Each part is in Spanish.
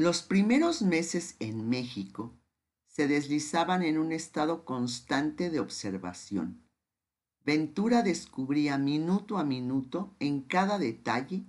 Los primeros meses en México se deslizaban en un estado constante de observación. Ventura descubría minuto a minuto en cada detalle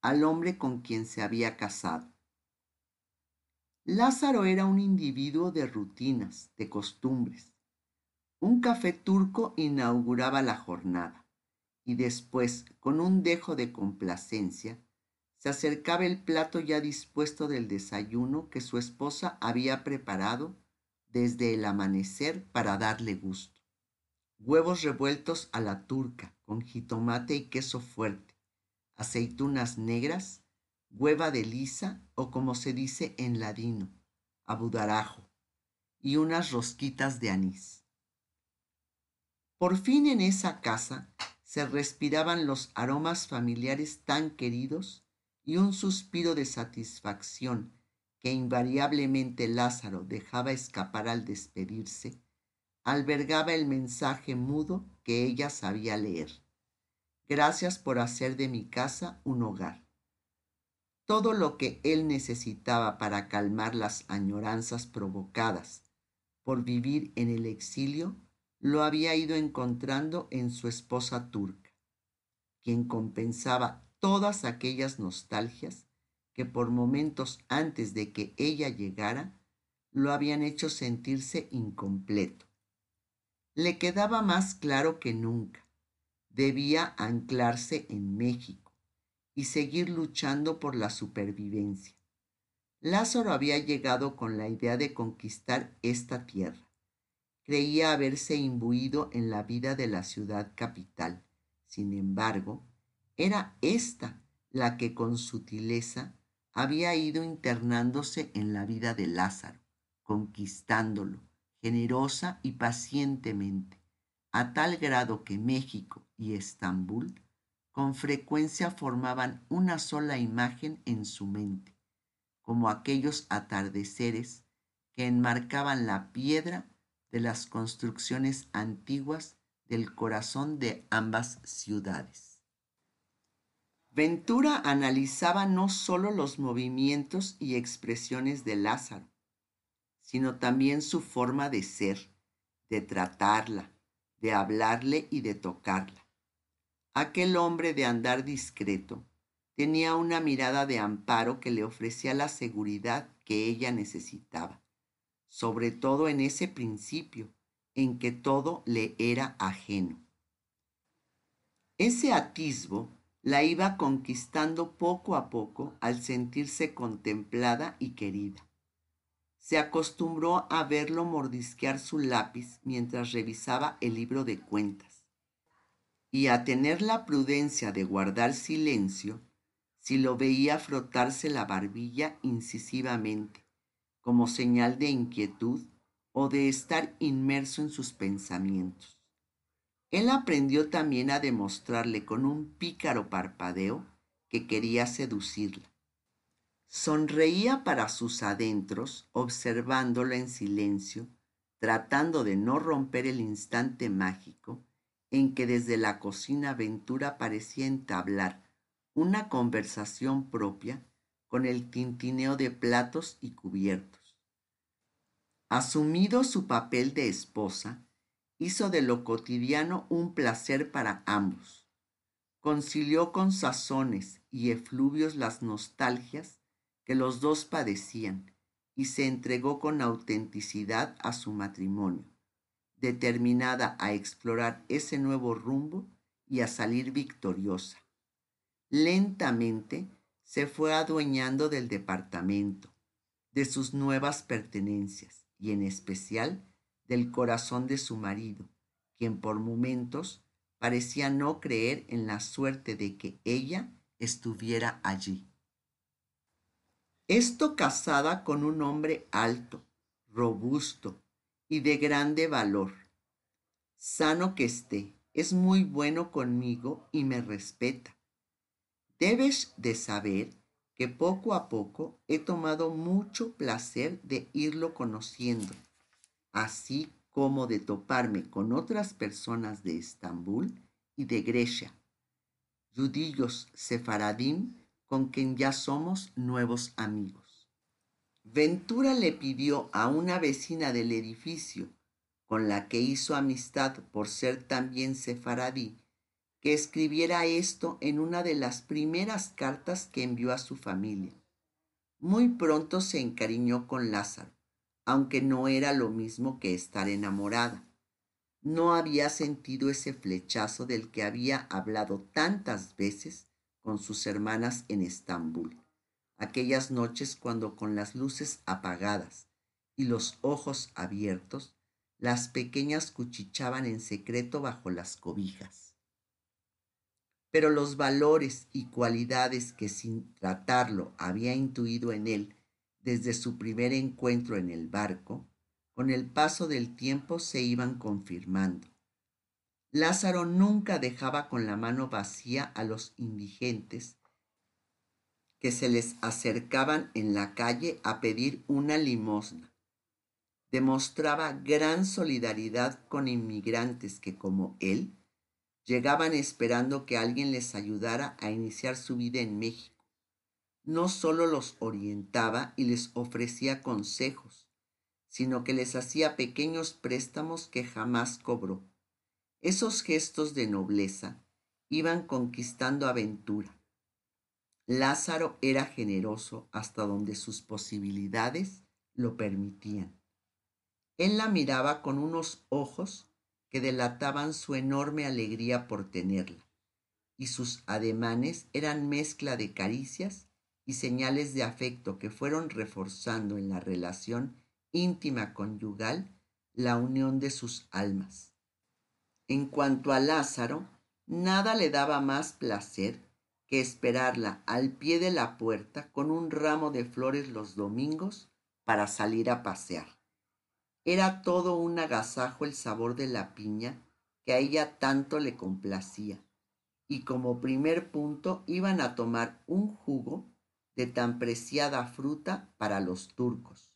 al hombre con quien se había casado. Lázaro era un individuo de rutinas, de costumbres. Un café turco inauguraba la jornada y después, con un dejo de complacencia, se acercaba el plato ya dispuesto del desayuno que su esposa había preparado desde el amanecer para darle gusto. Huevos revueltos a la turca, con jitomate y queso fuerte, aceitunas negras, hueva de lisa o como se dice en ladino, abudarajo, y unas rosquitas de anís. Por fin en esa casa se respiraban los aromas familiares tan queridos y un suspiro de satisfacción que invariablemente Lázaro dejaba escapar al despedirse, albergaba el mensaje mudo que ella sabía leer. Gracias por hacer de mi casa un hogar. Todo lo que él necesitaba para calmar las añoranzas provocadas por vivir en el exilio lo había ido encontrando en su esposa turca, quien compensaba todas aquellas nostalgias que por momentos antes de que ella llegara lo habían hecho sentirse incompleto. Le quedaba más claro que nunca. Debía anclarse en México y seguir luchando por la supervivencia. Lázaro había llegado con la idea de conquistar esta tierra. Creía haberse imbuido en la vida de la ciudad capital. Sin embargo, era esta la que con sutileza había ido internándose en la vida de Lázaro, conquistándolo, generosa y pacientemente, a tal grado que México y Estambul con frecuencia formaban una sola imagen en su mente, como aquellos atardeceres que enmarcaban la piedra de las construcciones antiguas del corazón de ambas ciudades. Ventura analizaba no solo los movimientos y expresiones de Lázaro, sino también su forma de ser, de tratarla, de hablarle y de tocarla. Aquel hombre de andar discreto tenía una mirada de amparo que le ofrecía la seguridad que ella necesitaba, sobre todo en ese principio en que todo le era ajeno. Ese atisbo la iba conquistando poco a poco al sentirse contemplada y querida. Se acostumbró a verlo mordisquear su lápiz mientras revisaba el libro de cuentas y a tener la prudencia de guardar silencio si lo veía frotarse la barbilla incisivamente, como señal de inquietud o de estar inmerso en sus pensamientos. Él aprendió también a demostrarle con un pícaro parpadeo que quería seducirla. Sonreía para sus adentros, observándolo en silencio, tratando de no romper el instante mágico en que desde la cocina Ventura parecía entablar una conversación propia con el tintineo de platos y cubiertos. Asumido su papel de esposa, hizo de lo cotidiano un placer para ambos. Concilió con sazones y efluvios las nostalgias que los dos padecían y se entregó con autenticidad a su matrimonio, determinada a explorar ese nuevo rumbo y a salir victoriosa. Lentamente se fue adueñando del departamento, de sus nuevas pertenencias y en especial del corazón de su marido, quien por momentos parecía no creer en la suerte de que ella estuviera allí. Esto casada con un hombre alto, robusto y de grande valor. Sano que esté, es muy bueno conmigo y me respeta. Debes de saber que poco a poco he tomado mucho placer de irlo conociendo así como de toparme con otras personas de Estambul y de Grecia, judíos sefaradim con quien ya somos nuevos amigos. Ventura le pidió a una vecina del edificio, con la que hizo amistad por ser también sefaradí, que escribiera esto en una de las primeras cartas que envió a su familia. Muy pronto se encariñó con Lázaro, aunque no era lo mismo que estar enamorada. No había sentido ese flechazo del que había hablado tantas veces con sus hermanas en Estambul, aquellas noches cuando con las luces apagadas y los ojos abiertos, las pequeñas cuchichaban en secreto bajo las cobijas. Pero los valores y cualidades que sin tratarlo había intuido en él desde su primer encuentro en el barco, con el paso del tiempo se iban confirmando. Lázaro nunca dejaba con la mano vacía a los indigentes que se les acercaban en la calle a pedir una limosna. Demostraba gran solidaridad con inmigrantes que, como él, llegaban esperando que alguien les ayudara a iniciar su vida en México. No solo los orientaba y les ofrecía consejos, sino que les hacía pequeños préstamos que jamás cobró. Esos gestos de nobleza iban conquistando aventura. Lázaro era generoso hasta donde sus posibilidades lo permitían. Él la miraba con unos ojos que delataban su enorme alegría por tenerla, y sus ademanes eran mezcla de caricias y señales de afecto que fueron reforzando en la relación íntima conyugal la unión de sus almas. En cuanto a Lázaro, nada le daba más placer que esperarla al pie de la puerta con un ramo de flores los domingos para salir a pasear. Era todo un agasajo el sabor de la piña que a ella tanto le complacía, y como primer punto iban a tomar un jugo de tan preciada fruta para los turcos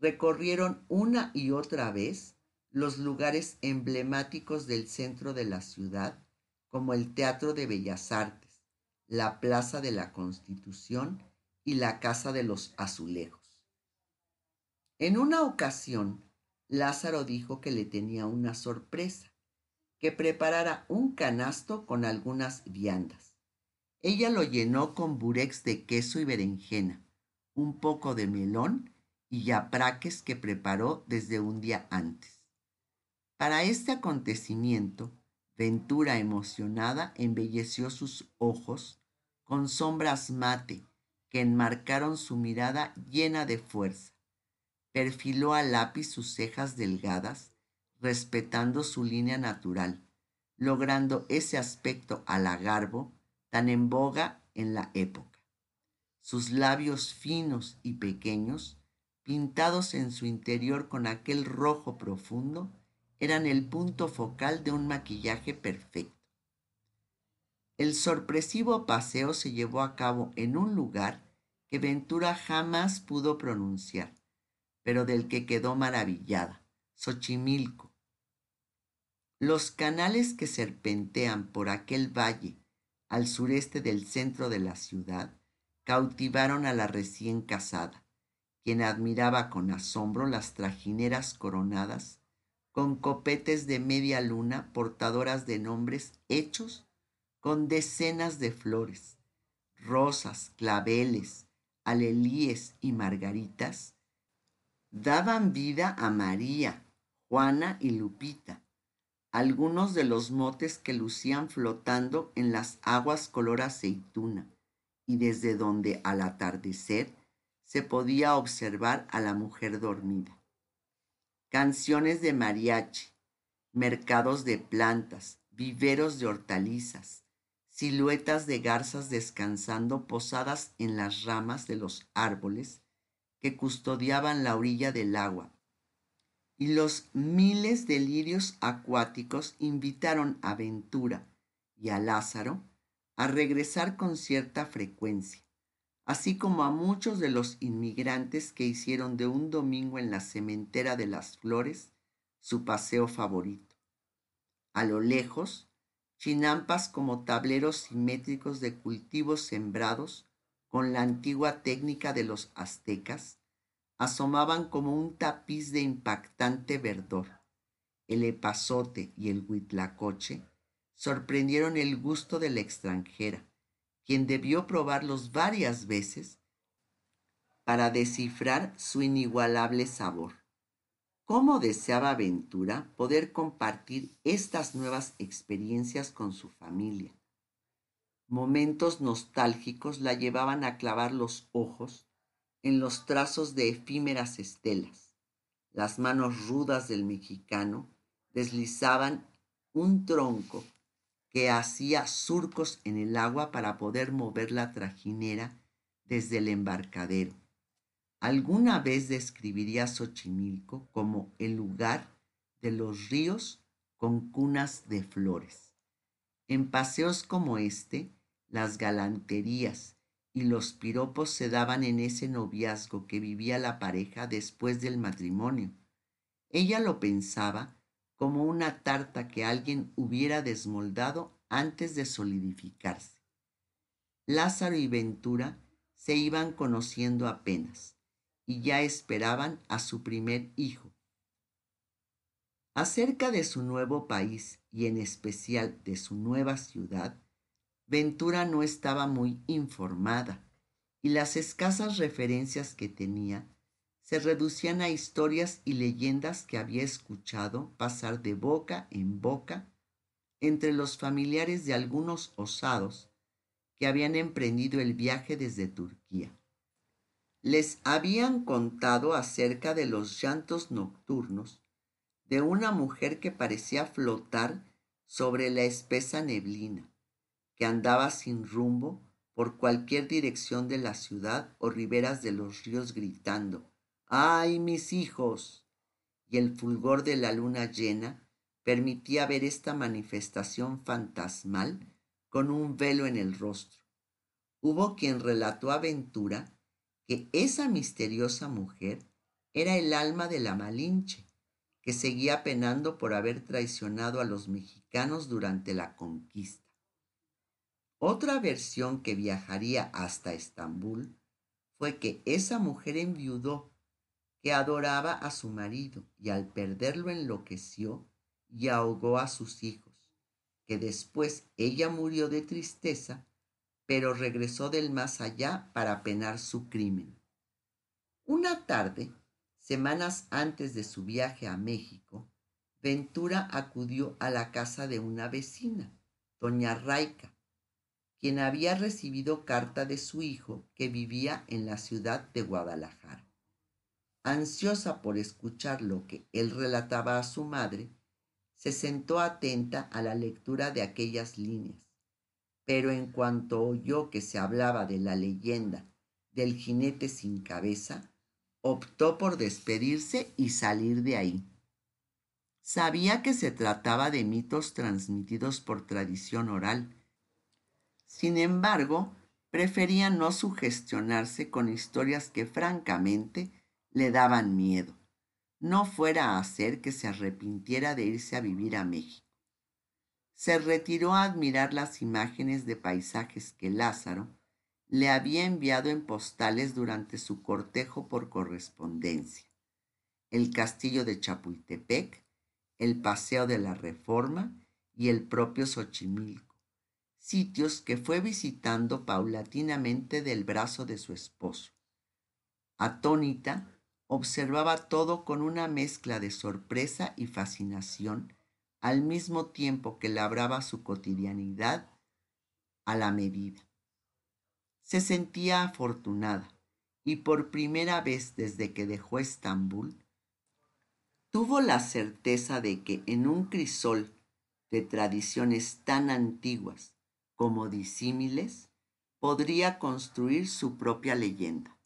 recorrieron una y otra vez los lugares emblemáticos del centro de la ciudad, como el Teatro de Bellas Artes, la Plaza de la Constitución y la Casa de los Azulejos. En una ocasión, Lázaro dijo que le tenía una sorpresa, que preparara un canasto con algunas viandas. Ella lo llenó con burex de queso y berenjena, un poco de melón y yapraques que preparó desde un día antes. Para este acontecimiento, Ventura emocionada embelleció sus ojos con sombras mate que enmarcaron su mirada llena de fuerza. Perfiló a lápiz sus cejas delgadas, respetando su línea natural, logrando ese aspecto halagarbo tan en boga en la época. Sus labios finos y pequeños pintados en su interior con aquel rojo profundo, eran el punto focal de un maquillaje perfecto. El sorpresivo paseo se llevó a cabo en un lugar que Ventura jamás pudo pronunciar, pero del que quedó maravillada, Xochimilco. Los canales que serpentean por aquel valle al sureste del centro de la ciudad cautivaron a la recién casada quien admiraba con asombro las trajineras coronadas con copetes de media luna portadoras de nombres hechos con decenas de flores, rosas, claveles, alelíes y margaritas, daban vida a María, Juana y Lupita, algunos de los motes que lucían flotando en las aguas color aceituna, y desde donde al atardecer se podía observar a la mujer dormida. Canciones de mariachi, mercados de plantas, viveros de hortalizas, siluetas de garzas descansando posadas en las ramas de los árboles que custodiaban la orilla del agua. Y los miles de lirios acuáticos invitaron a Ventura y a Lázaro a regresar con cierta frecuencia así como a muchos de los inmigrantes que hicieron de un domingo en la cementera de las flores su paseo favorito. A lo lejos, chinampas como tableros simétricos de cultivos sembrados con la antigua técnica de los aztecas asomaban como un tapiz de impactante verdor. El epazote y el huitlacoche sorprendieron el gusto de la extranjera, quien debió probarlos varias veces para descifrar su inigualable sabor. ¿Cómo deseaba Ventura poder compartir estas nuevas experiencias con su familia? Momentos nostálgicos la llevaban a clavar los ojos en los trazos de efímeras estelas. Las manos rudas del mexicano deslizaban un tronco que hacía surcos en el agua para poder mover la trajinera desde el embarcadero. Alguna vez describiría Xochimilco como el lugar de los ríos con cunas de flores. En paseos como este, las galanterías y los piropos se daban en ese noviazgo que vivía la pareja después del matrimonio. Ella lo pensaba como una tarta que alguien hubiera desmoldado antes de solidificarse. Lázaro y Ventura se iban conociendo apenas y ya esperaban a su primer hijo. Acerca de su nuevo país y en especial de su nueva ciudad, Ventura no estaba muy informada y las escasas referencias que tenía se reducían a historias y leyendas que había escuchado pasar de boca en boca entre los familiares de algunos osados que habían emprendido el viaje desde Turquía. Les habían contado acerca de los llantos nocturnos de una mujer que parecía flotar sobre la espesa neblina, que andaba sin rumbo por cualquier dirección de la ciudad o riberas de los ríos gritando, ¡ay, mis hijos! Y el fulgor de la luna llena permitía ver esta manifestación fantasmal con un velo en el rostro. Hubo quien relató aventura que esa misteriosa mujer era el alma de la Malinche, que seguía penando por haber traicionado a los mexicanos durante la conquista. Otra versión que viajaría hasta Estambul fue que esa mujer enviudó, que adoraba a su marido y al perderlo enloqueció y ahogó a sus hijos, que después ella murió de tristeza pero regresó del más allá para penar su crimen. Una tarde, semanas antes de su viaje a México, Ventura acudió a la casa de una vecina, doña Raica, quien había recibido carta de su hijo que vivía en la ciudad de Guadalajara. Ansiosa por escuchar lo que él relataba a su madre, se sentó atenta a la lectura de aquellas líneas pero en cuanto oyó que se hablaba de la leyenda del jinete sin cabeza, optó por despedirse y salir de ahí. Sabía que se trataba de mitos transmitidos por tradición oral. Sin embargo, prefería no sugestionarse con historias que francamente le daban miedo, no fuera a hacer que se arrepintiera de irse a vivir a México se retiró a admirar las imágenes de paisajes que Lázaro le había enviado en postales durante su cortejo por correspondencia. El castillo de Chapultepec, el Paseo de la Reforma y el propio Xochimilco, sitios que fue visitando paulatinamente del brazo de su esposo. Atónita, observaba todo con una mezcla de sorpresa y fascinación al mismo tiempo que labraba su cotidianidad a la medida. Se sentía afortunada y por primera vez desde que dejó Estambul, tuvo la certeza de que en un crisol de tradiciones tan antiguas como disímiles, podría construir su propia leyenda.